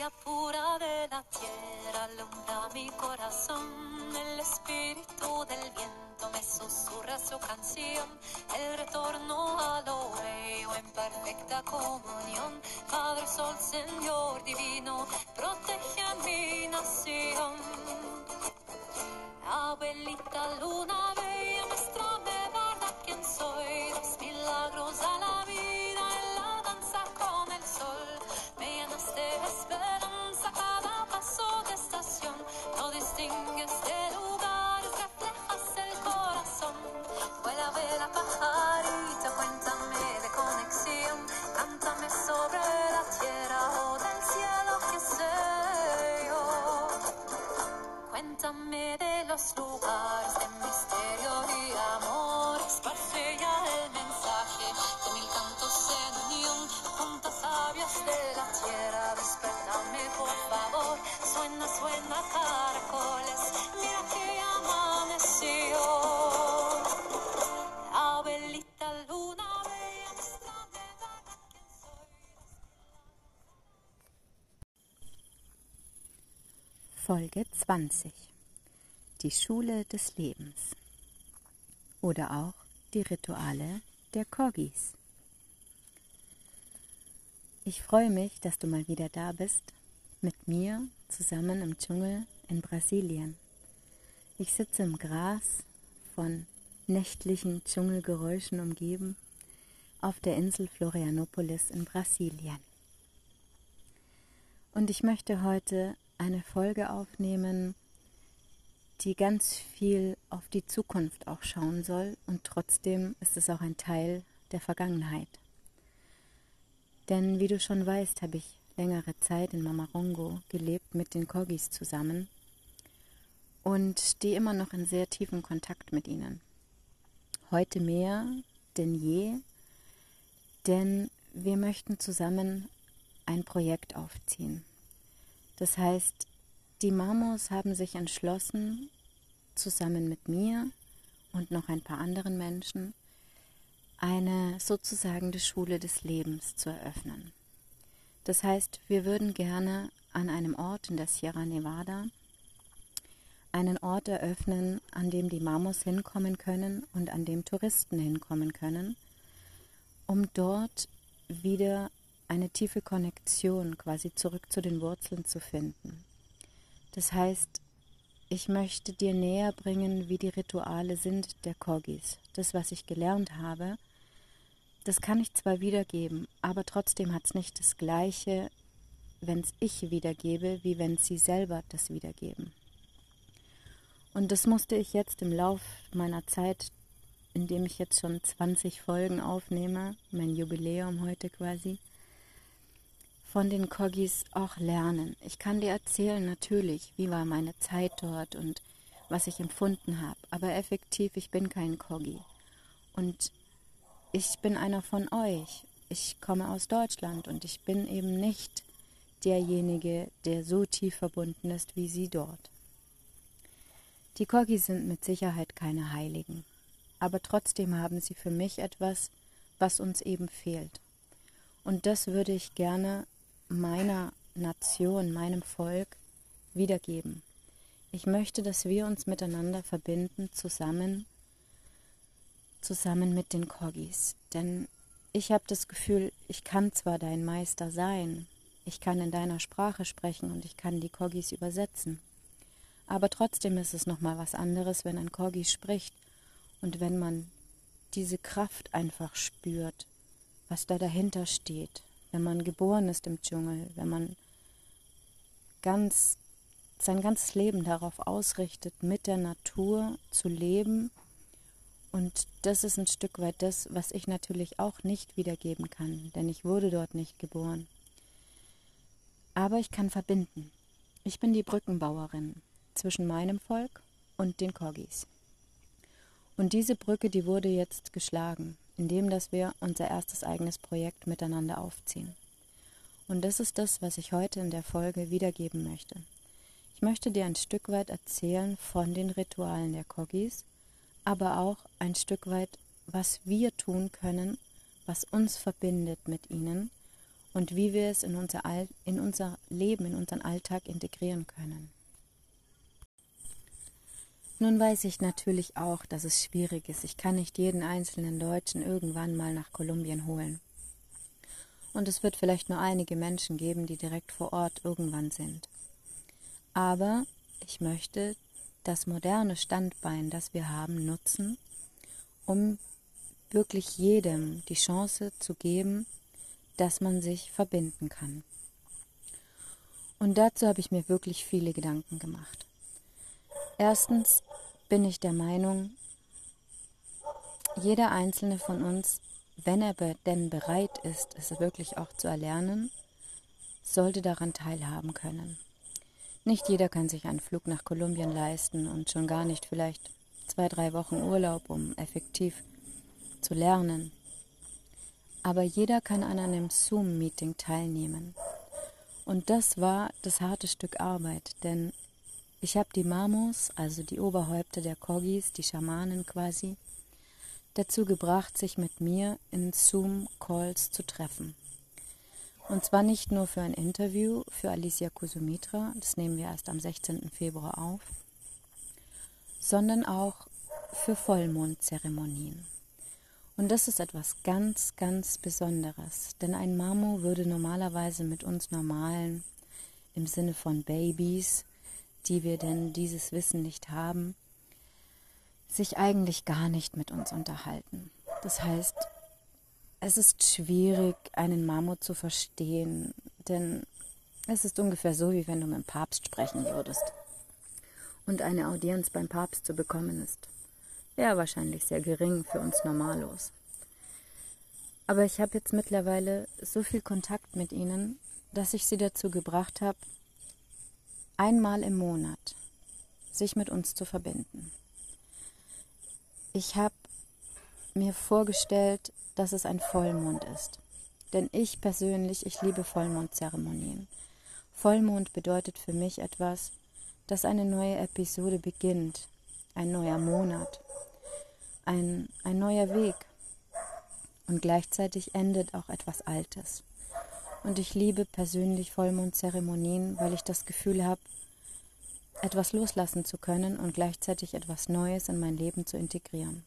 magia pura de la tierra alumbra mi corazón. El espíritu del viento me susurra su canción. El retorno a lo veo en perfecta comunión. Padre Sol, Señor divino, protege a mi nación. Abuelita Luna Folge 20 Die Schule des Lebens oder auch die Rituale der Corgis. Ich freue mich, dass du mal wieder da bist, mit mir zusammen im Dschungel in Brasilien. Ich sitze im Gras, von nächtlichen Dschungelgeräuschen umgeben, auf der Insel Florianopolis in Brasilien. Und ich möchte heute eine Folge aufnehmen, die ganz viel auf die Zukunft auch schauen soll und trotzdem ist es auch ein Teil der Vergangenheit. Denn wie du schon weißt, habe ich längere Zeit in Mamarongo gelebt mit den Corgis zusammen und stehe immer noch in sehr tiefem Kontakt mit ihnen. Heute mehr denn je, denn wir möchten zusammen ein Projekt aufziehen. Das heißt, die Mamos haben sich entschlossen, zusammen mit mir und noch ein paar anderen Menschen eine sozusagen die Schule des Lebens zu eröffnen. Das heißt, wir würden gerne an einem Ort in der Sierra Nevada einen Ort eröffnen, an dem die Mamos hinkommen können und an dem Touristen hinkommen können, um dort wieder eine tiefe Konnektion quasi zurück zu den Wurzeln zu finden. Das heißt, ich möchte dir näher bringen, wie die Rituale sind der Kogis. Das, was ich gelernt habe, das kann ich zwar wiedergeben, aber trotzdem hat es nicht das gleiche, wenn es ich wiedergebe, wie wenn sie selber das wiedergeben. Und das musste ich jetzt im Lauf meiner Zeit, in dem ich jetzt schon 20 Folgen aufnehme, mein Jubiläum heute quasi, von den Kogis auch lernen. Ich kann dir erzählen natürlich, wie war meine Zeit dort und was ich empfunden habe, aber effektiv, ich bin kein Kogi. Und ich bin einer von euch. Ich komme aus Deutschland und ich bin eben nicht derjenige, der so tief verbunden ist wie sie dort. Die Kogis sind mit Sicherheit keine Heiligen, aber trotzdem haben sie für mich etwas, was uns eben fehlt. Und das würde ich gerne meiner Nation, meinem Volk wiedergeben. Ich möchte, dass wir uns miteinander verbinden, zusammen, zusammen mit den Kogis. Denn ich habe das Gefühl, ich kann zwar dein Meister sein, ich kann in deiner Sprache sprechen und ich kann die Kogis übersetzen. Aber trotzdem ist es nochmal was anderes, wenn ein Kogi spricht und wenn man diese Kraft einfach spürt, was da dahinter steht, wenn man geboren ist im Dschungel, wenn man ganz sein ganzes Leben darauf ausrichtet, mit der Natur zu leben. Und das ist ein Stück weit das, was ich natürlich auch nicht wiedergeben kann, denn ich wurde dort nicht geboren. Aber ich kann verbinden. Ich bin die Brückenbauerin zwischen meinem Volk und den Kogis. Und diese Brücke, die wurde jetzt geschlagen indem dass wir unser erstes eigenes Projekt miteinander aufziehen. Und das ist das, was ich heute in der Folge wiedergeben möchte. Ich möchte dir ein Stück weit erzählen von den Ritualen der Kogis, aber auch ein Stück weit, was wir tun können, was uns verbindet mit ihnen und wie wir es in unser, All in unser Leben, in unseren Alltag integrieren können. Nun weiß ich natürlich auch, dass es schwierig ist. Ich kann nicht jeden einzelnen Deutschen irgendwann mal nach Kolumbien holen. Und es wird vielleicht nur einige Menschen geben, die direkt vor Ort irgendwann sind. Aber ich möchte das moderne Standbein, das wir haben, nutzen, um wirklich jedem die Chance zu geben, dass man sich verbinden kann. Und dazu habe ich mir wirklich viele Gedanken gemacht. Erstens bin ich der Meinung, jeder einzelne von uns, wenn er denn bereit ist, es wirklich auch zu erlernen, sollte daran teilhaben können. Nicht jeder kann sich einen Flug nach Kolumbien leisten und schon gar nicht vielleicht zwei, drei Wochen Urlaub, um effektiv zu lernen aber jeder kann an einem Zoom-Meeting teilnehmen. Und das war das harte Stück Arbeit, denn ich habe die Mamos, also die Oberhäupter der Kogis, die Schamanen quasi, dazu gebracht, sich mit mir in Zoom-Calls zu treffen. Und zwar nicht nur für ein Interview für Alicia Kusumitra, das nehmen wir erst am 16. Februar auf, sondern auch für Vollmondzeremonien. Und das ist etwas ganz, ganz Besonderes, denn ein Mamo würde normalerweise mit uns normalen, im Sinne von Babys, die wir denn dieses Wissen nicht haben, sich eigentlich gar nicht mit uns unterhalten. Das heißt, es ist schwierig, einen Mamo zu verstehen, denn es ist ungefähr so, wie wenn du mit dem Papst sprechen würdest. Und eine Audienz beim Papst zu bekommen ist ja wahrscheinlich sehr gering für uns Normalos. Aber ich habe jetzt mittlerweile so viel Kontakt mit ihnen, dass ich sie dazu gebracht habe, einmal im Monat sich mit uns zu verbinden. Ich habe mir vorgestellt, dass es ein Vollmond ist. Denn ich persönlich, ich liebe Vollmondzeremonien. Vollmond bedeutet für mich etwas, dass eine neue Episode beginnt, ein neuer Monat, ein, ein neuer Weg. Und gleichzeitig endet auch etwas Altes. Und ich liebe persönlich Vollmondzeremonien, weil ich das Gefühl habe, etwas loslassen zu können und gleichzeitig etwas Neues in mein Leben zu integrieren.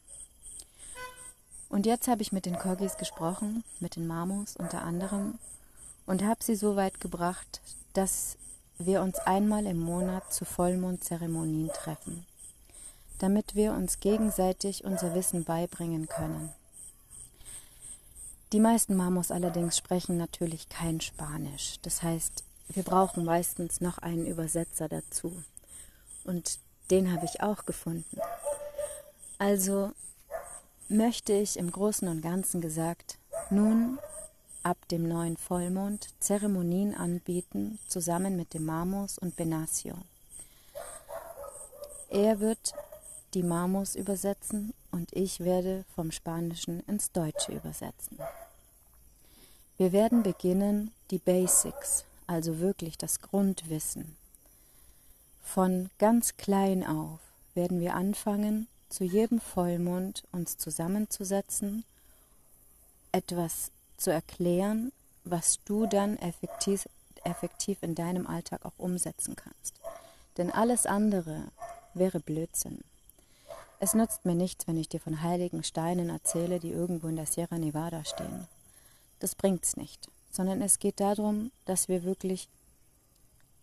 Und jetzt habe ich mit den Corgis gesprochen, mit den Mamos unter anderem, und habe sie so weit gebracht, dass wir uns einmal im Monat zu Vollmondzeremonien treffen damit wir uns gegenseitig unser Wissen beibringen können. Die meisten Mamos allerdings sprechen natürlich kein Spanisch. Das heißt, wir brauchen meistens noch einen Übersetzer dazu. Und den habe ich auch gefunden. Also möchte ich im Großen und Ganzen gesagt nun ab dem neuen Vollmond Zeremonien anbieten, zusammen mit dem Mamos und Benacio. Er wird die Mamos übersetzen und ich werde vom Spanischen ins Deutsche übersetzen. Wir werden beginnen, die Basics, also wirklich das Grundwissen. Von ganz klein auf werden wir anfangen, zu jedem Vollmond uns zusammenzusetzen, etwas zu erklären, was du dann effektiv, effektiv in deinem Alltag auch umsetzen kannst. Denn alles andere wäre Blödsinn. Es nützt mir nichts, wenn ich dir von heiligen Steinen erzähle, die irgendwo in der Sierra Nevada stehen. Das bringt's nicht, sondern es geht darum, dass wir wirklich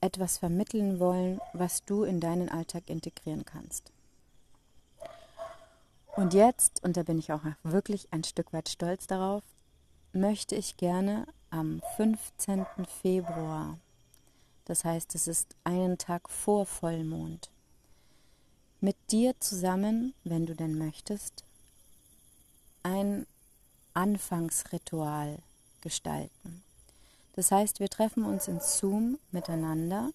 etwas vermitteln wollen, was du in deinen Alltag integrieren kannst. Und jetzt, und da bin ich auch wirklich ein Stück weit stolz darauf, möchte ich gerne am 15. Februar, das heißt es ist einen Tag vor Vollmond, mit dir zusammen, wenn du denn möchtest, ein Anfangsritual gestalten. Das heißt, wir treffen uns in Zoom miteinander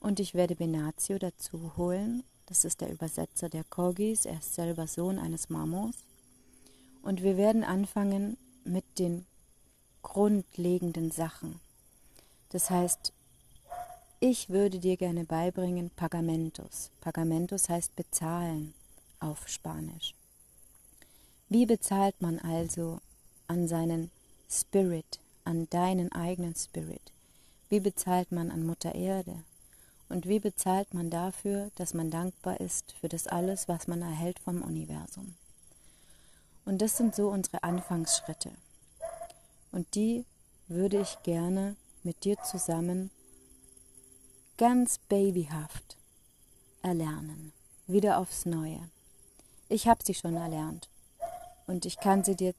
und ich werde Benazio dazu holen. Das ist der Übersetzer der Kogis, er ist selber Sohn eines Mamos. Und wir werden anfangen mit den grundlegenden Sachen. Das heißt, ich würde dir gerne beibringen Pagamentos. Pagamentos heißt bezahlen auf Spanisch. Wie bezahlt man also an seinen Spirit, an deinen eigenen Spirit? Wie bezahlt man an Mutter Erde? Und wie bezahlt man dafür, dass man dankbar ist für das alles, was man erhält vom Universum? Und das sind so unsere Anfangsschritte. Und die würde ich gerne mit dir zusammen ganz babyhaft erlernen, wieder aufs Neue. Ich habe sie schon erlernt und ich kann sie dir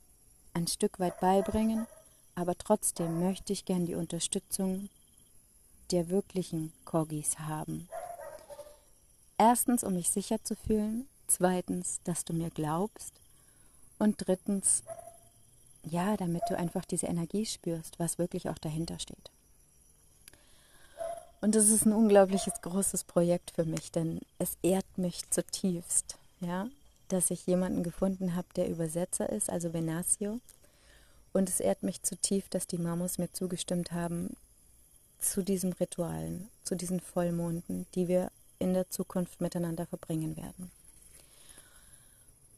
ein Stück weit beibringen, aber trotzdem möchte ich gern die Unterstützung der wirklichen Corgis haben. Erstens, um mich sicher zu fühlen, zweitens, dass du mir glaubst und drittens, ja, damit du einfach diese Energie spürst, was wirklich auch dahinter steht. Und das ist ein unglaubliches großes Projekt für mich, denn es ehrt mich zutiefst, ja, dass ich jemanden gefunden habe, der Übersetzer ist, also Venasio. Und es ehrt mich zutiefst, dass die Mamos mir zugestimmt haben zu diesen Ritualen, zu diesen Vollmonden, die wir in der Zukunft miteinander verbringen werden.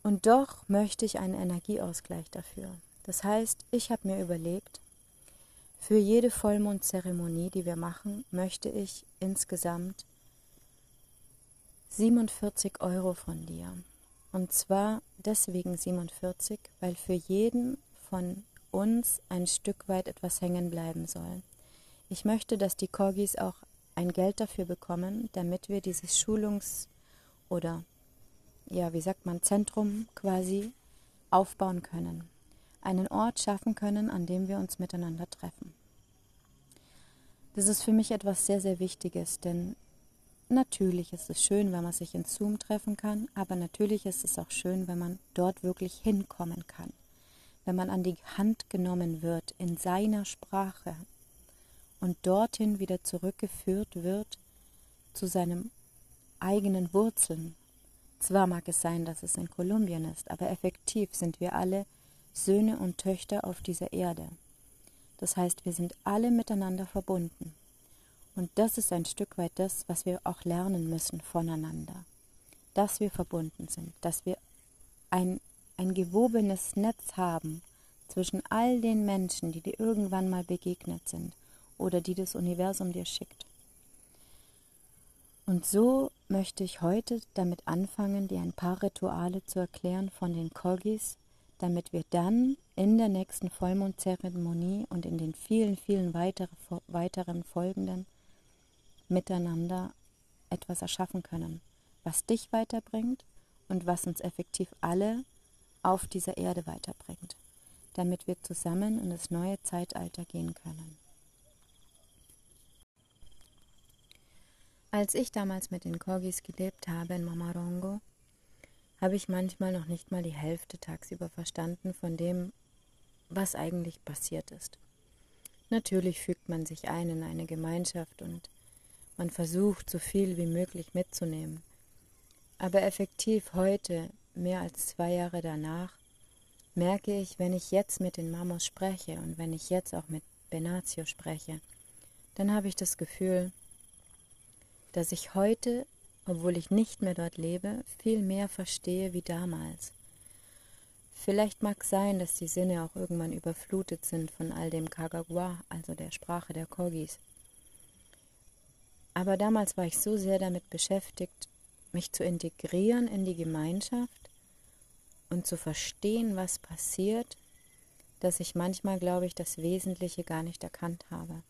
Und doch möchte ich einen Energieausgleich dafür. Das heißt, ich habe mir überlegt, für jede Vollmondzeremonie, die wir machen, möchte ich insgesamt 47 Euro von dir. Und zwar deswegen 47, weil für jeden von uns ein Stück weit etwas hängen bleiben soll. Ich möchte, dass die Corgis auch ein Geld dafür bekommen, damit wir dieses Schulungs- oder, ja, wie sagt man, Zentrum quasi aufbauen können. Einen Ort schaffen können, an dem wir uns miteinander treffen. Das ist für mich etwas sehr, sehr Wichtiges, denn natürlich ist es schön, wenn man sich in Zoom treffen kann, aber natürlich ist es auch schön, wenn man dort wirklich hinkommen kann. Wenn man an die Hand genommen wird in seiner Sprache, und dorthin wieder zurückgeführt wird zu seinen eigenen Wurzeln. Zwar mag es sein, dass es in Kolumbien ist, aber effektiv sind wir alle Söhne und Töchter auf dieser Erde. Das heißt, wir sind alle miteinander verbunden. Und das ist ein Stück weit das, was wir auch lernen müssen voneinander. Dass wir verbunden sind, dass wir ein, ein gewobenes Netz haben zwischen all den Menschen, die dir irgendwann mal begegnet sind oder die das Universum dir schickt. Und so möchte ich heute damit anfangen, dir ein paar Rituale zu erklären von den Kogis, damit wir dann in der nächsten Vollmondzeremonie und in den vielen, vielen weitere, weiteren folgenden miteinander etwas erschaffen können, was dich weiterbringt und was uns effektiv alle auf dieser Erde weiterbringt, damit wir zusammen in das neue Zeitalter gehen können. Als ich damals mit den Corgis gelebt habe in Mamarongo, habe ich manchmal noch nicht mal die Hälfte tagsüber verstanden von dem, was eigentlich passiert ist. Natürlich fügt man sich ein in eine Gemeinschaft und man versucht, so viel wie möglich mitzunehmen. Aber effektiv heute, mehr als zwei Jahre danach, merke ich, wenn ich jetzt mit den Mamos spreche und wenn ich jetzt auch mit Benazio spreche, dann habe ich das Gefühl, dass ich heute, obwohl ich nicht mehr dort lebe, viel mehr verstehe wie damals. Vielleicht mag sein, dass die Sinne auch irgendwann überflutet sind von all dem Kagagwa, also der Sprache der Kogis. Aber damals war ich so sehr damit beschäftigt, mich zu integrieren in die Gemeinschaft und zu verstehen, was passiert, dass ich manchmal, glaube ich, das Wesentliche gar nicht erkannt habe.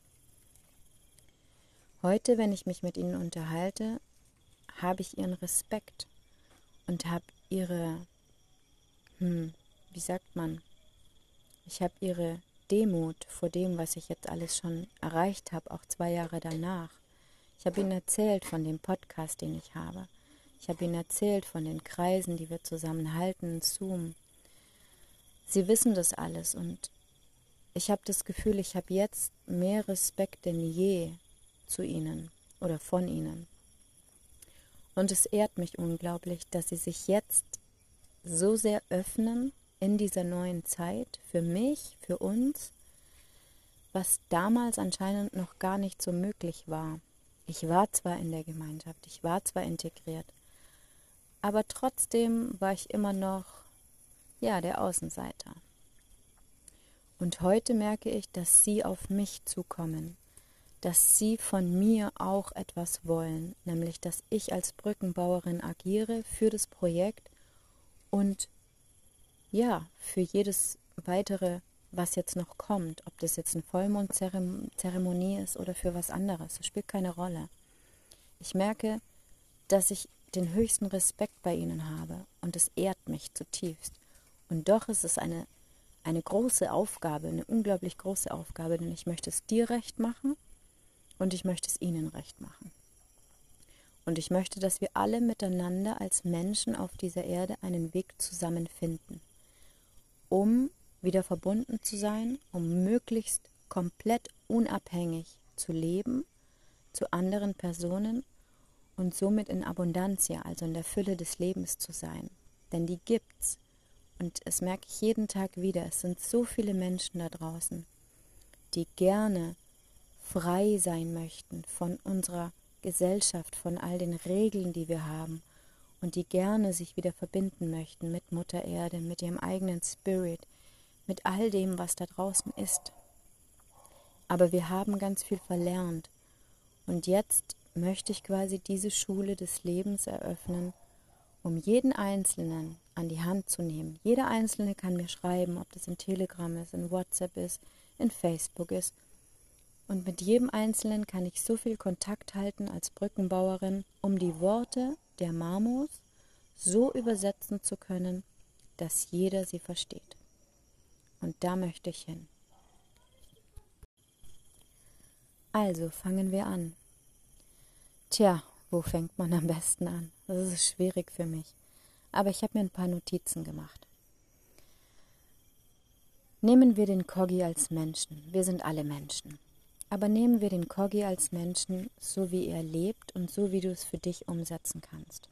Heute, wenn ich mich mit ihnen unterhalte, habe ich ihren Respekt und habe ihre, hm, wie sagt man, ich habe ihre Demut vor dem, was ich jetzt alles schon erreicht habe, auch zwei Jahre danach. Ich habe ihnen erzählt von dem Podcast, den ich habe. Ich habe ihnen erzählt von den Kreisen, die wir zusammen halten in Zoom. Sie wissen das alles und ich habe das Gefühl, ich habe jetzt mehr Respekt denn je zu ihnen oder von ihnen. Und es ehrt mich unglaublich, dass sie sich jetzt so sehr öffnen in dieser neuen Zeit für mich, für uns, was damals anscheinend noch gar nicht so möglich war. Ich war zwar in der Gemeinschaft, ich war zwar integriert, aber trotzdem war ich immer noch, ja, der Außenseiter. Und heute merke ich, dass sie auf mich zukommen, dass sie von mir auch etwas wollen, nämlich dass ich als Brückenbauerin agiere für das Projekt und ja, für jedes weitere, was jetzt noch kommt, ob das jetzt eine Vollmondzeremonie ist oder für was anderes, das spielt keine Rolle. Ich merke, dass ich den höchsten Respekt bei ihnen habe und es ehrt mich zutiefst. Und doch ist es eine, eine große Aufgabe, eine unglaublich große Aufgabe, denn ich möchte es dir recht machen und ich möchte es ihnen recht machen. Und ich möchte, dass wir alle miteinander als Menschen auf dieser Erde einen Weg zusammenfinden, um wieder verbunden zu sein, um möglichst komplett unabhängig zu leben zu anderen Personen und somit in Abundantia, also in der Fülle des Lebens zu sein. Denn die gibt's. Und es merke ich jeden Tag wieder. Es sind so viele Menschen da draußen, die gerne frei sein möchten von unserer Gesellschaft, von all den Regeln, die wir haben und die gerne sich wieder verbinden möchten mit Mutter Erde, mit ihrem eigenen Spirit, mit all dem, was da draußen ist. Aber wir haben ganz viel verlernt und jetzt möchte ich quasi diese Schule des Lebens eröffnen, um jeden Einzelnen an die Hand zu nehmen. Jeder Einzelne kann mir schreiben, ob das in Telegram ist, in WhatsApp ist, in Facebook ist und mit jedem Einzelnen kann ich so viel Kontakt halten als Brückenbauerin, um die Worte der Mamos so übersetzen zu können, dass jeder sie versteht. Und da möchte ich hin. Also fangen wir an. Tja, wo fängt man am besten an? Das ist schwierig für mich. Aber ich habe mir ein paar Notizen gemacht. Nehmen wir den Kogi als Menschen. Wir sind alle Menschen. Aber nehmen wir den Kogi als Menschen, so wie er lebt und so wie du es für dich umsetzen kannst.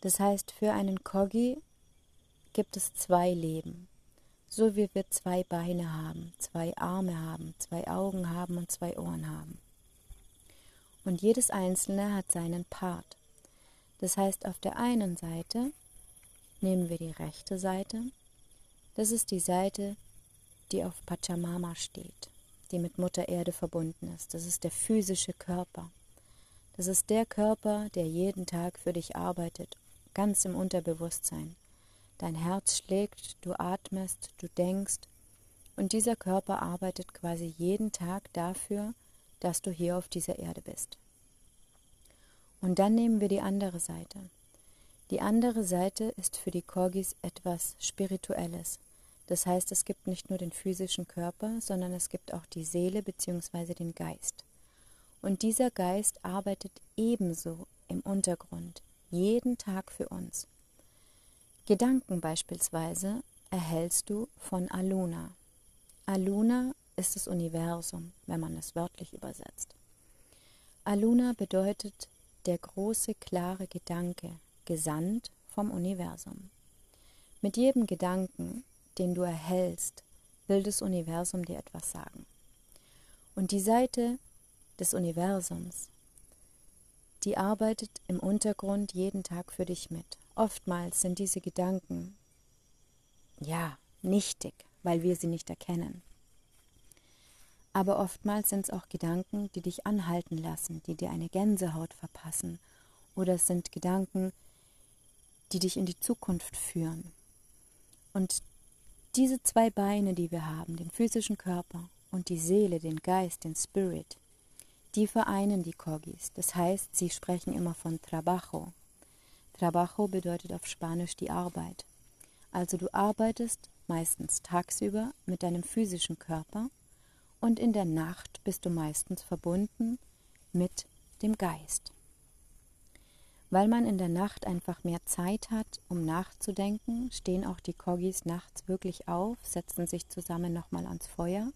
Das heißt, für einen Kogi gibt es zwei Leben. So wie wir zwei Beine haben, zwei Arme haben, zwei Augen haben und zwei Ohren haben. Und jedes einzelne hat seinen Part. Das heißt, auf der einen Seite nehmen wir die rechte Seite. Das ist die Seite, die auf Pachamama steht die mit Mutter Erde verbunden ist. Das ist der physische Körper. Das ist der Körper, der jeden Tag für dich arbeitet, ganz im Unterbewusstsein. Dein Herz schlägt, du atmest, du denkst, und dieser Körper arbeitet quasi jeden Tag dafür, dass du hier auf dieser Erde bist. Und dann nehmen wir die andere Seite. Die andere Seite ist für die Korgis etwas Spirituelles, das heißt, es gibt nicht nur den physischen Körper, sondern es gibt auch die Seele bzw. den Geist. Und dieser Geist arbeitet ebenso im Untergrund, jeden Tag für uns. Gedanken beispielsweise erhältst du von Aluna. Aluna ist das Universum, wenn man es wörtlich übersetzt. Aluna bedeutet der große, klare Gedanke, gesandt vom Universum. Mit jedem Gedanken den du erhältst, will das Universum dir etwas sagen. Und die Seite des Universums, die arbeitet im Untergrund jeden Tag für dich mit. Oftmals sind diese Gedanken, ja, nichtig, weil wir sie nicht erkennen. Aber oftmals sind es auch Gedanken, die dich anhalten lassen, die dir eine Gänsehaut verpassen. Oder es sind Gedanken, die dich in die Zukunft führen. Und diese zwei Beine, die wir haben, den physischen Körper und die Seele, den Geist, den Spirit, die vereinen die Kogis. Das heißt, sie sprechen immer von Trabajo. Trabajo bedeutet auf Spanisch die Arbeit. Also du arbeitest meistens tagsüber mit deinem physischen Körper und in der Nacht bist du meistens verbunden mit dem Geist. Weil man in der Nacht einfach mehr Zeit hat, um nachzudenken, stehen auch die Kogis nachts wirklich auf, setzen sich zusammen nochmal ans Feuer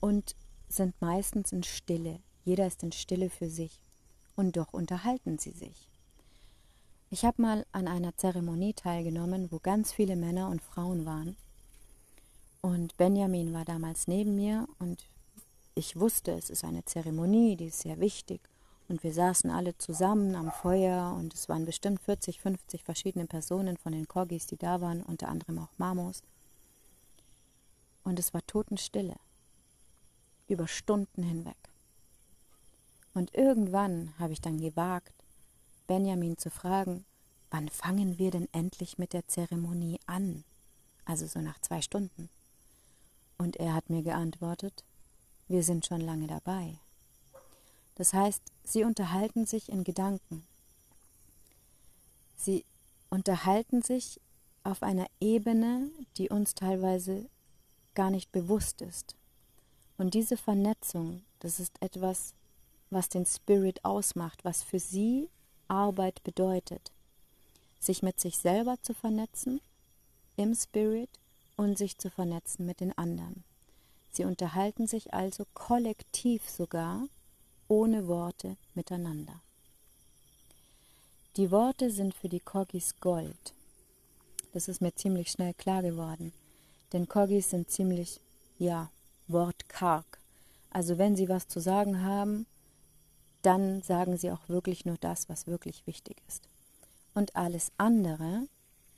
und sind meistens in Stille. Jeder ist in Stille für sich. Und doch unterhalten sie sich. Ich habe mal an einer Zeremonie teilgenommen, wo ganz viele Männer und Frauen waren. Und Benjamin war damals neben mir und ich wusste, es ist eine Zeremonie, die ist sehr wichtig. Und wir saßen alle zusammen am Feuer und es waren bestimmt 40, 50 verschiedene Personen von den Korgis, die da waren, unter anderem auch Mamos. und es war Totenstille. Über Stunden hinweg. Und irgendwann habe ich dann gewagt, Benjamin zu fragen, wann fangen wir denn endlich mit der Zeremonie an? Also so nach zwei Stunden. Und er hat mir geantwortet, wir sind schon lange dabei. Das heißt, sie unterhalten sich in Gedanken. Sie unterhalten sich auf einer Ebene, die uns teilweise gar nicht bewusst ist. Und diese Vernetzung, das ist etwas, was den Spirit ausmacht, was für sie Arbeit bedeutet. Sich mit sich selber zu vernetzen, im Spirit und sich zu vernetzen mit den anderen. Sie unterhalten sich also kollektiv sogar ohne Worte miteinander. Die Worte sind für die Kogis Gold. Das ist mir ziemlich schnell klar geworden, denn Kogis sind ziemlich, ja, wortkarg. Also wenn sie was zu sagen haben, dann sagen sie auch wirklich nur das, was wirklich wichtig ist. Und alles andere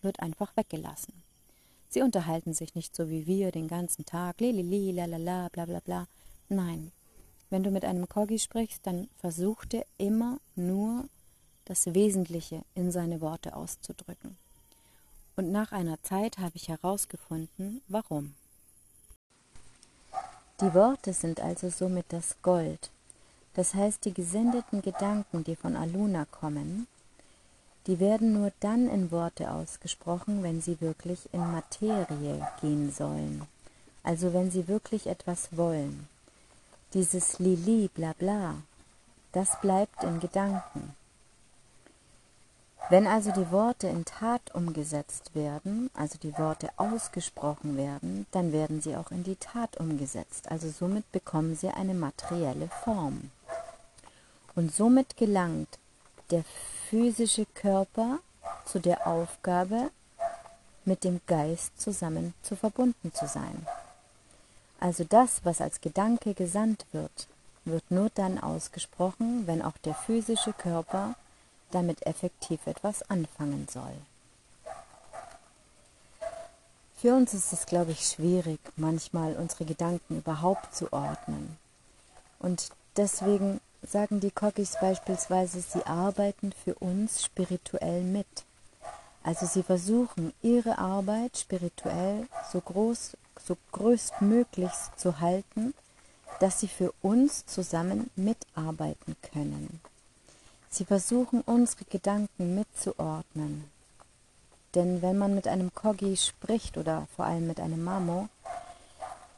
wird einfach weggelassen. Sie unterhalten sich nicht so wie wir den ganzen Tag, lilili, lalala, bla bla bla. Nein, wenn du mit einem Kogi sprichst, dann versucht er immer nur das Wesentliche in seine Worte auszudrücken. Und nach einer Zeit habe ich herausgefunden, warum. Die Worte sind also somit das Gold. Das heißt, die gesendeten Gedanken, die von Aluna kommen, die werden nur dann in Worte ausgesprochen, wenn sie wirklich in Materie gehen sollen. Also wenn sie wirklich etwas wollen. Dieses Lili, bla bla, das bleibt in Gedanken. Wenn also die Worte in Tat umgesetzt werden, also die Worte ausgesprochen werden, dann werden sie auch in die Tat umgesetzt. Also somit bekommen sie eine materielle Form. Und somit gelangt der physische Körper zu der Aufgabe, mit dem Geist zusammen zu verbunden zu sein. Also das, was als Gedanke gesandt wird, wird nur dann ausgesprochen, wenn auch der physische Körper damit effektiv etwas anfangen soll. Für uns ist es, glaube ich, schwierig, manchmal unsere Gedanken überhaupt zu ordnen. Und deswegen sagen die Cockys beispielsweise, sie arbeiten für uns spirituell mit. Also sie versuchen ihre Arbeit spirituell so groß, so größtmöglich zu halten, dass sie für uns zusammen mitarbeiten können. Sie versuchen unsere Gedanken mitzuordnen. Denn wenn man mit einem Kogi spricht oder vor allem mit einem Mamo,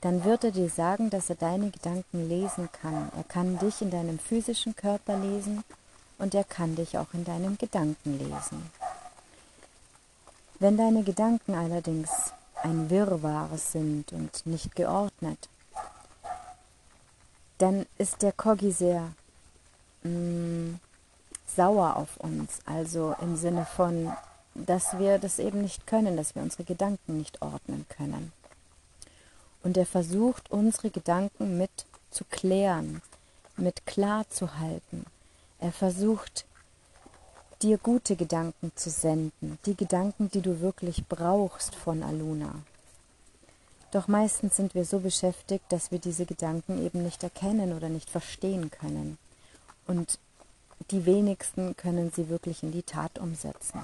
dann wird er dir sagen, dass er deine Gedanken lesen kann. Er kann dich in deinem physischen Körper lesen und er kann dich auch in deinen Gedanken lesen. Wenn deine Gedanken allerdings ein Wirrwarr sind und nicht geordnet, dann ist der Kogi sehr mh, mm, sauer auf uns, also im Sinne von, dass wir das eben nicht können, dass wir unsere Gedanken nicht ordnen können und er versucht unsere Gedanken mit zu klären, mit klar zu halten. Er versucht dir gute Gedanken zu senden, die Gedanken, die du wirklich brauchst von Aluna. Doch meistens sind wir so beschäftigt, dass wir diese Gedanken eben nicht erkennen oder nicht verstehen können. Und die wenigsten können sie wirklich in die Tat umsetzen.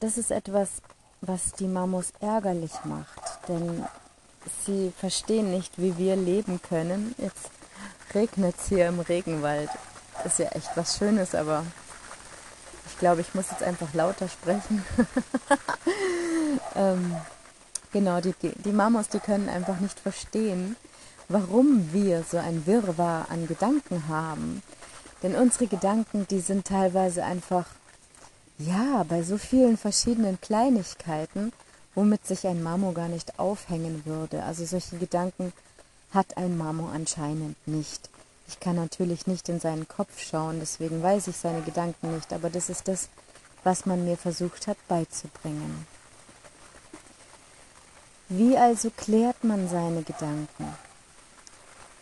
Das ist etwas, was die Mamos ärgerlich macht, denn sie verstehen nicht, wie wir leben können. Jetzt regnet es hier im Regenwald. Ist ja echt was Schönes, aber ich glaube, ich muss jetzt einfach lauter sprechen. ähm, genau, die, die Mamos, die können einfach nicht verstehen, warum wir so ein Wirrwarr an Gedanken haben. Denn unsere Gedanken, die sind teilweise einfach ja, bei so vielen verschiedenen Kleinigkeiten, womit sich ein Mamo gar nicht aufhängen würde. Also solche Gedanken hat ein Mamo anscheinend nicht. Ich kann natürlich nicht in seinen Kopf schauen, deswegen weiß ich seine Gedanken nicht, aber das ist das, was man mir versucht hat beizubringen. Wie also klärt man seine Gedanken?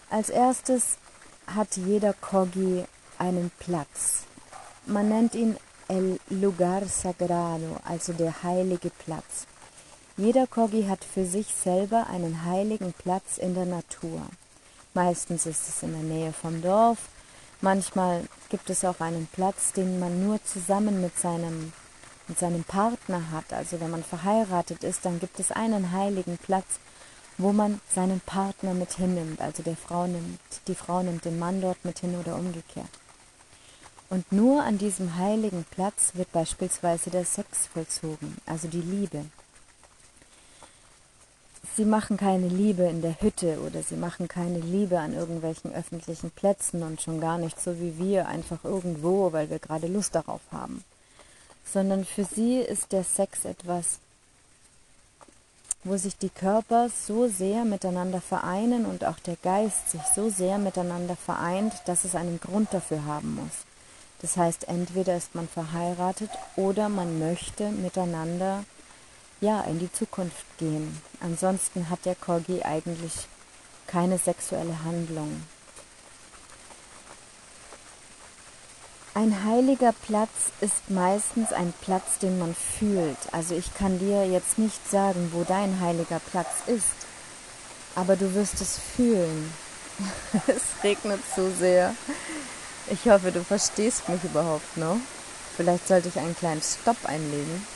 Als erstes hat jeder Kogi einen Platz. Man nennt ihn El Lugar Sagrado, also der heilige Platz. Jeder Corgi hat für sich selber einen heiligen Platz in der Natur. Meistens ist es in der Nähe vom Dorf, manchmal gibt es auch einen Platz, den man nur zusammen mit seinem, mit seinem Partner hat. Also wenn man verheiratet ist, dann gibt es einen heiligen Platz, wo man seinen Partner mit hinnimmt. Also der Frau nimmt, die Frau nimmt den Mann dort mit hin oder umgekehrt. Und nur an diesem heiligen Platz wird beispielsweise der Sex vollzogen, also die Liebe. Sie machen keine Liebe in der Hütte oder sie machen keine Liebe an irgendwelchen öffentlichen Plätzen und schon gar nicht so wie wir einfach irgendwo, weil wir gerade Lust darauf haben. Sondern für sie ist der Sex etwas, wo sich die Körper so sehr miteinander vereinen und auch der Geist sich so sehr miteinander vereint, dass es einen Grund dafür haben muss. Das heißt, entweder ist man verheiratet oder man möchte miteinander ja in die Zukunft gehen. Ansonsten hat der Corgi eigentlich keine sexuelle Handlung. Ein heiliger Platz ist meistens ein Platz, den man fühlt. Also ich kann dir jetzt nicht sagen, wo dein heiliger Platz ist, aber du wirst es fühlen. es regnet so sehr. Ich hoffe, du verstehst mich überhaupt noch. Vielleicht sollte ich einen kleinen Stopp einlegen.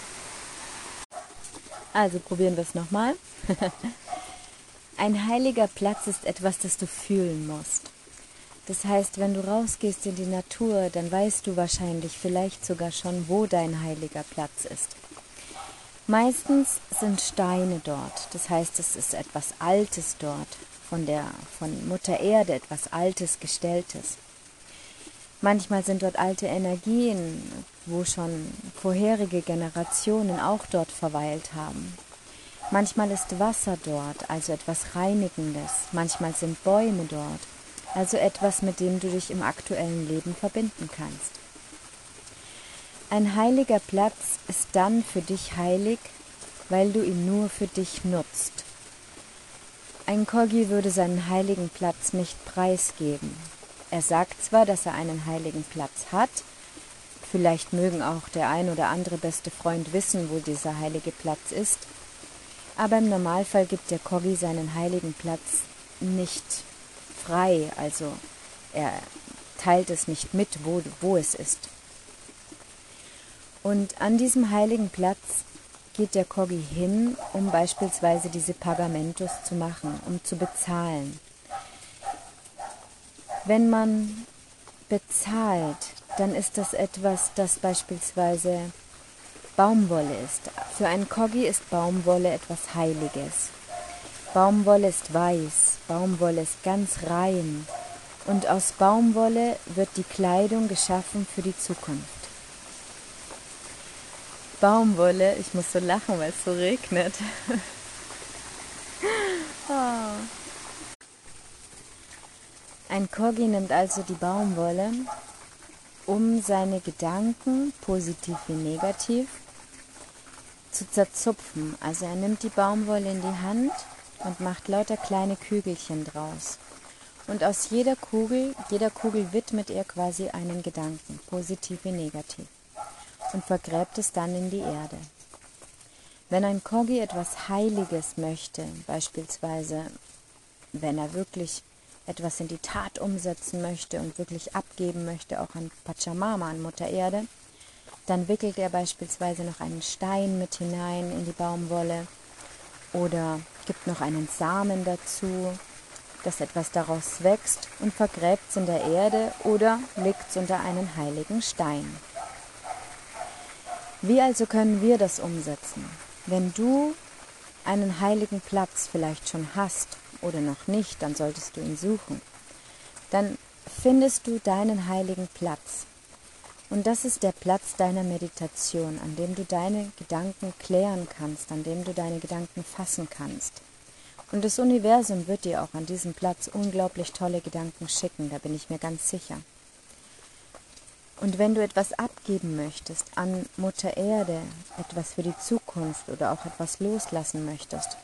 Also probieren wir es nochmal. Ein heiliger Platz ist etwas, das du fühlen musst. Das heißt, wenn du rausgehst in die Natur, dann weißt du wahrscheinlich vielleicht sogar schon, wo dein heiliger Platz ist. Meistens sind Steine dort. Das heißt, es ist etwas Altes dort, von der von Mutter Erde etwas Altes, Gestelltes. Manchmal sind dort alte Energien, wo schon vorherige Generationen auch dort verweilt haben. Manchmal ist Wasser dort, also etwas Reinigendes. Manchmal sind Bäume dort, also etwas, mit dem du dich im aktuellen Leben verbinden kannst. Ein heiliger Platz ist dann für dich heilig, weil du ihn nur für dich nutzt. Ein Kogi würde seinen heiligen Platz nicht preisgeben, er sagt zwar, dass er einen heiligen Platz hat, vielleicht mögen auch der ein oder andere beste Freund wissen, wo dieser heilige Platz ist, aber im Normalfall gibt der Koggi seinen heiligen Platz nicht frei, also er teilt es nicht mit, wo, wo es ist. Und an diesem heiligen Platz geht der Koggi hin, um beispielsweise diese Pagamentos zu machen, um zu bezahlen. Wenn man bezahlt, dann ist das etwas, das beispielsweise Baumwolle ist. Für einen Koggi ist Baumwolle etwas Heiliges. Baumwolle ist weiß, Baumwolle ist ganz rein und aus Baumwolle wird die Kleidung geschaffen für die Zukunft. Baumwolle, ich muss so lachen, weil es so regnet. oh. Ein Corgi nimmt also die Baumwolle, um seine Gedanken, positiv wie negativ, zu zerzupfen. Also er nimmt die Baumwolle in die Hand und macht lauter kleine Kügelchen draus. Und aus jeder Kugel, jeder Kugel widmet er quasi einen Gedanken, positiv wie negativ, und vergräbt es dann in die Erde. Wenn ein Kogi etwas Heiliges möchte, beispielsweise wenn er wirklich etwas in die Tat umsetzen möchte und wirklich abgeben möchte, auch an Pachamama, an Mutter Erde, dann wickelt er beispielsweise noch einen Stein mit hinein in die Baumwolle oder gibt noch einen Samen dazu, dass etwas daraus wächst und vergräbt es in der Erde oder legt es unter einen heiligen Stein. Wie also können wir das umsetzen? Wenn du einen heiligen Platz vielleicht schon hast oder noch nicht, dann solltest du ihn suchen. Dann findest du deinen heiligen Platz. Und das ist der Platz deiner Meditation, an dem du deine Gedanken klären kannst, an dem du deine Gedanken fassen kannst. Und das Universum wird dir auch an diesem Platz unglaublich tolle Gedanken schicken, da bin ich mir ganz sicher. Und wenn du etwas abgeben möchtest an Mutter Erde, etwas für die Zukunft oder auch etwas loslassen möchtest,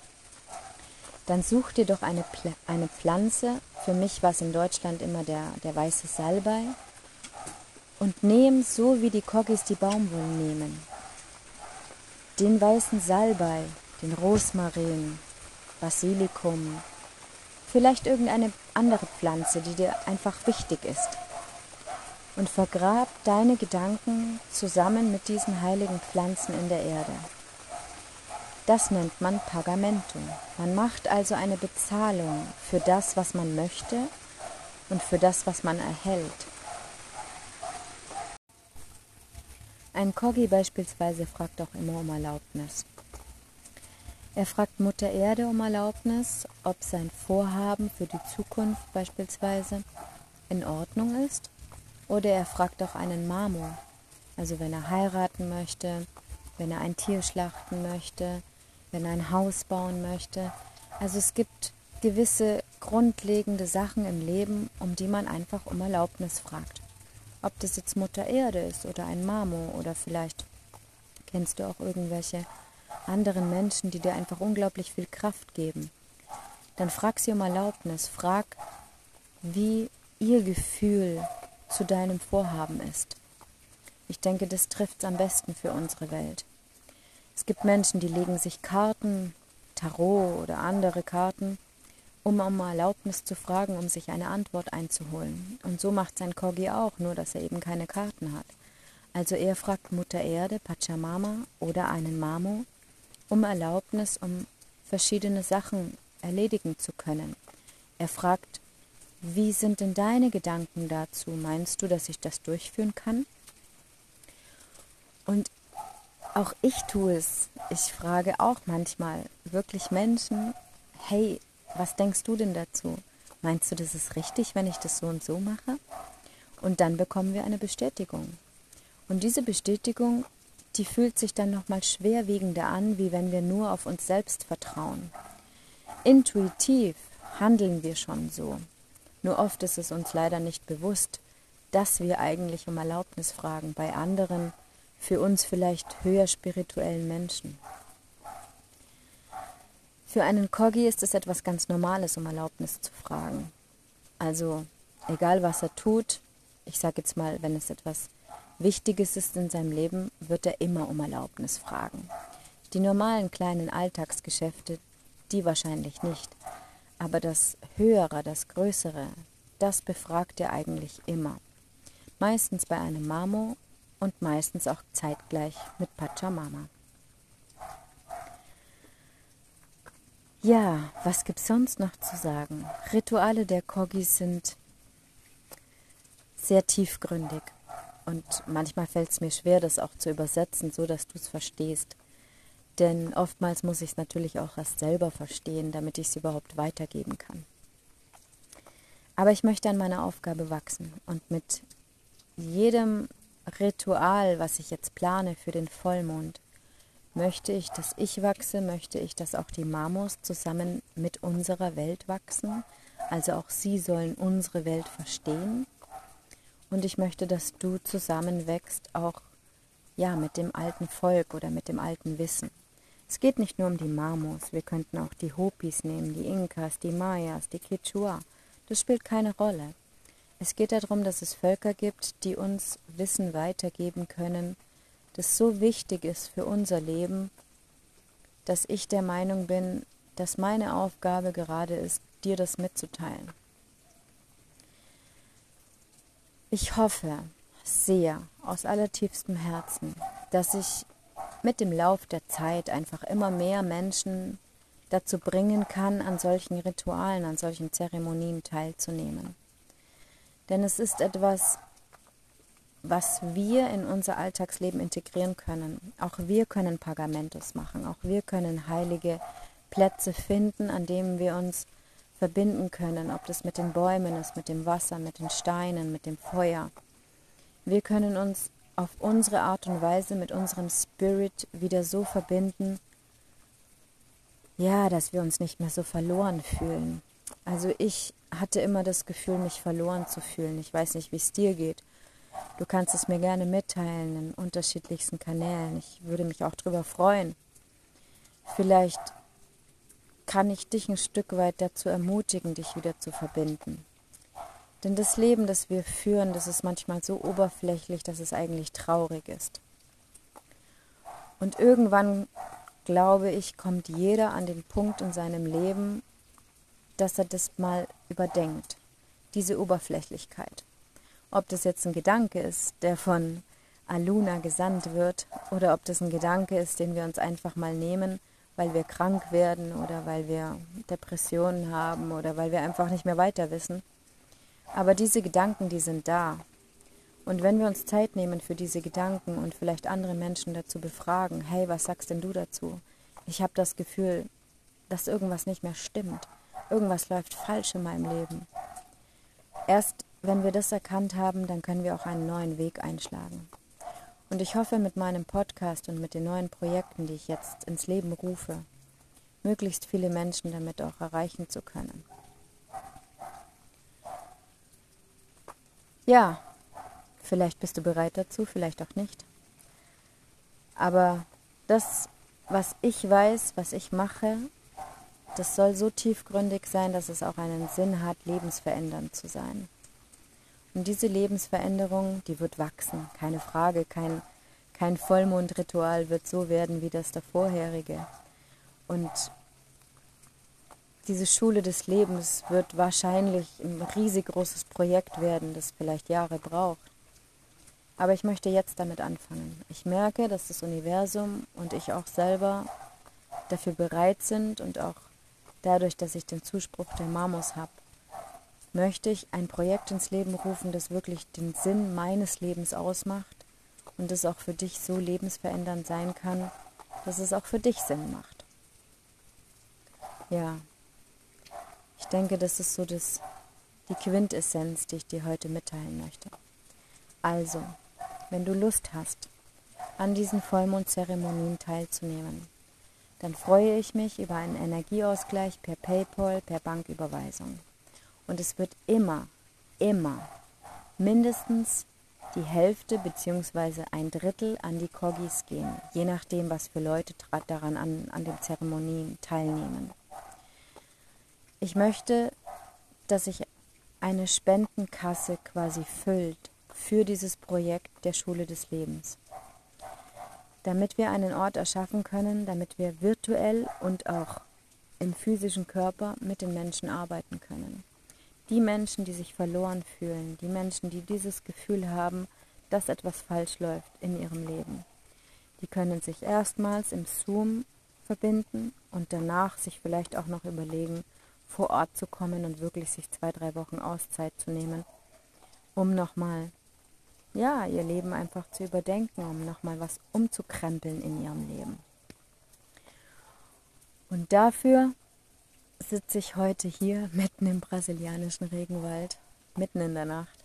dann such dir doch eine, Pl eine Pflanze. Für mich war es in Deutschland immer der, der weiße Salbei. Und nehm so, wie die Koggis die Baumwollen nehmen. Den weißen Salbei den Rosmarin, Basilikum, vielleicht irgendeine andere Pflanze, die dir einfach wichtig ist. Und vergrab deine Gedanken zusammen mit diesen heiligen Pflanzen in der Erde. Das nennt man Pagamento. Man macht also eine Bezahlung für das, was man möchte und für das, was man erhält. Ein Kogi beispielsweise fragt auch immer um Erlaubnis. Er fragt Mutter Erde um Erlaubnis, ob sein Vorhaben für die Zukunft beispielsweise in Ordnung ist. Oder er fragt auch einen Marmor, also wenn er heiraten möchte, wenn er ein Tier schlachten möchte, wenn er ein Haus bauen möchte. Also es gibt gewisse grundlegende Sachen im Leben, um die man einfach um Erlaubnis fragt. Ob das jetzt Mutter Erde ist oder ein Marmor oder vielleicht kennst du auch irgendwelche anderen Menschen, die dir einfach unglaublich viel Kraft geben. Dann frag sie um Erlaubnis, frag, wie ihr Gefühl zu deinem Vorhaben ist. Ich denke, das trifft es am besten für unsere Welt. Es gibt Menschen, die legen sich Karten, Tarot oder andere Karten um um Erlaubnis zu fragen, um sich eine Antwort einzuholen. Und so macht sein Corgi auch, nur dass er eben keine Karten hat. Also er fragt Mutter Erde, Pachamama oder einen Mamo um Erlaubnis, um verschiedene Sachen erledigen zu können. Er fragt, wie sind denn deine Gedanken dazu? Meinst du, dass ich das durchführen kann? Und auch ich tue es. Ich frage auch manchmal wirklich Menschen, hey, was denkst du denn dazu? Meinst du, das ist richtig, wenn ich das so und so mache? Und dann bekommen wir eine Bestätigung. Und diese Bestätigung, die fühlt sich dann nochmal schwerwiegender an, wie wenn wir nur auf uns selbst vertrauen. Intuitiv handeln wir schon so. Nur oft ist es uns leider nicht bewusst, dass wir eigentlich um Erlaubnis fragen bei anderen, für uns vielleicht höher spirituellen Menschen. Für einen Corgi ist es etwas ganz Normales, um Erlaubnis zu fragen. Also, egal was er tut, ich sage jetzt mal, wenn es etwas Wichtiges ist in seinem Leben, wird er immer um Erlaubnis fragen. Die normalen kleinen Alltagsgeschäfte, die wahrscheinlich nicht. Aber das Höhere, das Größere, das befragt er eigentlich immer. Meistens bei einem Mamo und meistens auch zeitgleich mit Pachamama. Ja, was gibt's sonst noch zu sagen? Rituale der Kogis sind sehr tiefgründig und manchmal fällt es mir schwer, das auch zu übersetzen, so dass du es verstehst. Denn oftmals muss ich es natürlich auch erst selber verstehen, damit ich es überhaupt weitergeben kann. Aber ich möchte an meiner Aufgabe wachsen und mit jedem Ritual, was ich jetzt plane für den Vollmond, Möchte ich, dass ich wachse? Möchte ich, dass auch die Mamos zusammen mit unserer Welt wachsen? Also auch sie sollen unsere Welt verstehen. Und ich möchte, dass du zusammenwächst, auch ja, mit dem alten Volk oder mit dem alten Wissen. Es geht nicht nur um die Mamos, wir könnten auch die Hopis nehmen, die Inkas, die Mayas, die Quechua. Das spielt keine Rolle. Es geht darum, dass es Völker gibt, die uns Wissen weitergeben können, das so wichtig ist für unser Leben, dass ich der Meinung bin, dass meine Aufgabe gerade ist, dir das mitzuteilen. Ich hoffe sehr aus allertiefstem Herzen, dass ich mit dem Lauf der Zeit einfach immer mehr Menschen dazu bringen kann, an solchen Ritualen, an solchen Zeremonien teilzunehmen. Denn es ist etwas was wir in unser Alltagsleben integrieren können. Auch wir können Pagamentos machen, auch wir können heilige Plätze finden, an denen wir uns verbinden können, ob das mit den Bäumen ist, mit dem Wasser, mit den Steinen, mit dem Feuer. Wir können uns auf unsere Art und Weise mit unserem Spirit wieder so verbinden, ja, dass wir uns nicht mehr so verloren fühlen. Also ich hatte immer das Gefühl, mich verloren zu fühlen. Ich weiß nicht, wie es dir geht. Du kannst es mir gerne mitteilen in unterschiedlichsten Kanälen. Ich würde mich auch darüber freuen. Vielleicht kann ich dich ein Stück weit dazu ermutigen, dich wieder zu verbinden. Denn das Leben, das wir führen, das ist manchmal so oberflächlich, dass es eigentlich traurig ist. Und irgendwann glaube ich, kommt jeder an den Punkt in seinem Leben, dass er das mal überdenkt, diese Oberflächlichkeit. Ob das jetzt ein Gedanke ist, der von Aluna gesandt wird, oder ob das ein Gedanke ist, den wir uns einfach mal nehmen, weil wir krank werden oder weil wir Depressionen haben oder weil wir einfach nicht mehr weiter wissen. Aber diese Gedanken, die sind da. Und wenn wir uns Zeit nehmen für diese Gedanken und vielleicht andere Menschen dazu befragen, hey, was sagst denn du dazu? Ich habe das Gefühl, dass irgendwas nicht mehr stimmt. Irgendwas läuft falsch in meinem Leben. Erst wenn wir das erkannt haben, dann können wir auch einen neuen Weg einschlagen. Und ich hoffe mit meinem Podcast und mit den neuen Projekten, die ich jetzt ins Leben rufe, möglichst viele Menschen damit auch erreichen zu können. Ja, vielleicht bist du bereit dazu, vielleicht auch nicht. Aber das, was ich weiß, was ich mache, das soll so tiefgründig sein, dass es auch einen Sinn hat, lebensverändernd zu sein. Und diese Lebensveränderung, die wird wachsen, keine Frage, kein, kein Vollmondritual wird so werden wie das der vorherige. Und diese Schule des Lebens wird wahrscheinlich ein riesig großes Projekt werden, das vielleicht Jahre braucht. Aber ich möchte jetzt damit anfangen. Ich merke, dass das Universum und ich auch selber dafür bereit sind und auch dadurch, dass ich den Zuspruch der Mamos habe, möchte ich ein Projekt ins Leben rufen, das wirklich den Sinn meines Lebens ausmacht und das auch für dich so lebensverändernd sein kann, dass es auch für dich Sinn macht. Ja, ich denke, das ist so das, die Quintessenz, die ich dir heute mitteilen möchte. Also, wenn du Lust hast, an diesen Vollmondzeremonien teilzunehmen, dann freue ich mich über einen Energieausgleich per PayPal, per Banküberweisung. Und es wird immer, immer mindestens die Hälfte bzw. ein Drittel an die Kogis gehen, je nachdem, was für Leute daran an, an den Zeremonien teilnehmen. Ich möchte, dass sich eine Spendenkasse quasi füllt für dieses Projekt der Schule des Lebens. Damit wir einen Ort erschaffen können, damit wir virtuell und auch im physischen Körper mit den Menschen arbeiten können. Die Menschen, die sich verloren fühlen, die Menschen, die dieses Gefühl haben, dass etwas falsch läuft in ihrem Leben, die können sich erstmals im Zoom verbinden und danach sich vielleicht auch noch überlegen, vor Ort zu kommen und wirklich sich zwei, drei Wochen Auszeit zu nehmen, um nochmal, ja, ihr Leben einfach zu überdenken, um nochmal was umzukrempeln in ihrem Leben. Und dafür sitze ich heute hier mitten im brasilianischen Regenwald, mitten in der Nacht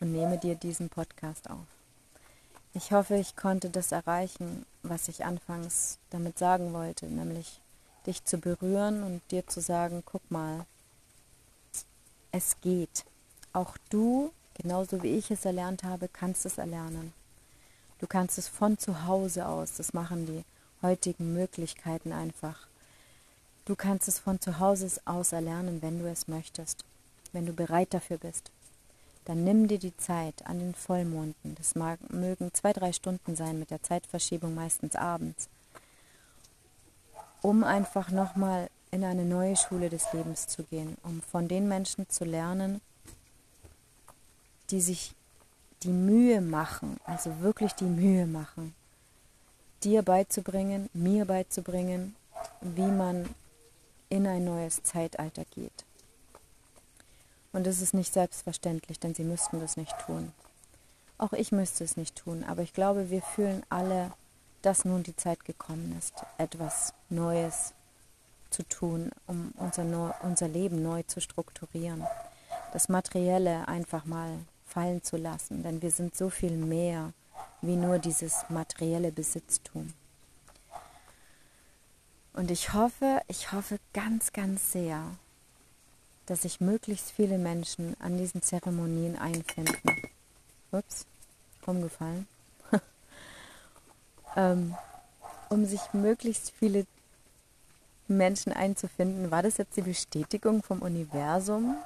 und nehme dir diesen Podcast auf. Ich hoffe, ich konnte das erreichen, was ich anfangs damit sagen wollte, nämlich dich zu berühren und dir zu sagen, guck mal, es geht. Auch du, genauso wie ich es erlernt habe, kannst es erlernen. Du kannst es von zu Hause aus, das machen die heutigen Möglichkeiten einfach. Du kannst es von zu Hause aus erlernen, wenn du es möchtest, wenn du bereit dafür bist. Dann nimm dir die Zeit an den Vollmonden. Das mag, mögen zwei, drei Stunden sein mit der Zeitverschiebung meistens abends, um einfach nochmal in eine neue Schule des Lebens zu gehen, um von den Menschen zu lernen, die sich die Mühe machen, also wirklich die Mühe machen, dir beizubringen, mir beizubringen, wie man in ein neues Zeitalter geht. Und es ist nicht selbstverständlich, denn sie müssten das nicht tun. Auch ich müsste es nicht tun, aber ich glaube, wir fühlen alle, dass nun die Zeit gekommen ist, etwas Neues zu tun, um unser, unser Leben neu zu strukturieren. Das Materielle einfach mal fallen zu lassen, denn wir sind so viel mehr wie nur dieses materielle Besitztum. Und ich hoffe, ich hoffe ganz, ganz sehr, dass sich möglichst viele Menschen an diesen Zeremonien einfinden. Ups, umgefallen. ähm, um sich möglichst viele Menschen einzufinden. War das jetzt die Bestätigung vom Universum,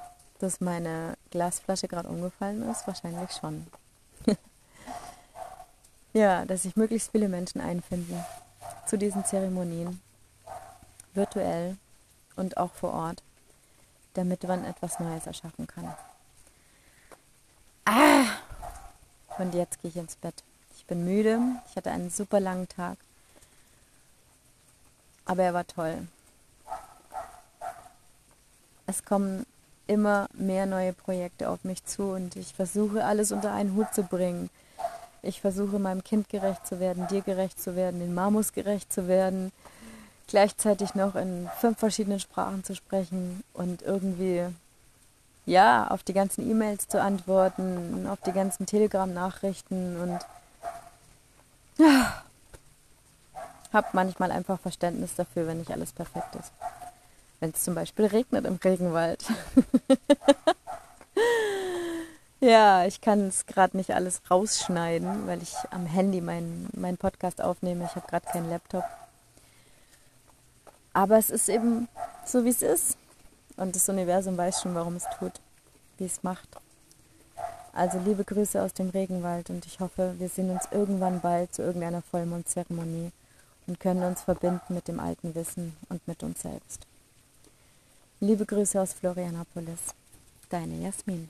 dass meine Glasflasche gerade umgefallen ist? Wahrscheinlich schon. ja, dass sich möglichst viele Menschen einfinden zu diesen Zeremonien, virtuell und auch vor Ort, damit man etwas Neues erschaffen kann. Ah! Und jetzt gehe ich ins Bett. Ich bin müde, ich hatte einen super langen Tag, aber er war toll. Es kommen immer mehr neue Projekte auf mich zu und ich versuche alles unter einen Hut zu bringen. Ich versuche meinem Kind gerecht zu werden, dir gerecht zu werden, den Mamus gerecht zu werden, gleichzeitig noch in fünf verschiedenen Sprachen zu sprechen und irgendwie ja, auf die ganzen E-Mails zu antworten, auf die ganzen Telegram-Nachrichten und ja, habe manchmal einfach Verständnis dafür, wenn nicht alles perfekt ist wenn es zum Beispiel regnet im Regenwald. ja, ich kann es gerade nicht alles rausschneiden, weil ich am Handy meinen mein Podcast aufnehme. Ich habe gerade keinen Laptop. Aber es ist eben so, wie es ist. Und das Universum weiß schon, warum es tut, wie es macht. Also liebe Grüße aus dem Regenwald und ich hoffe, wir sehen uns irgendwann bald zu irgendeiner Vollmondzeremonie und können uns verbinden mit dem alten Wissen und mit uns selbst. Liebe Grüße aus Florianapolis. Deine Jasmin.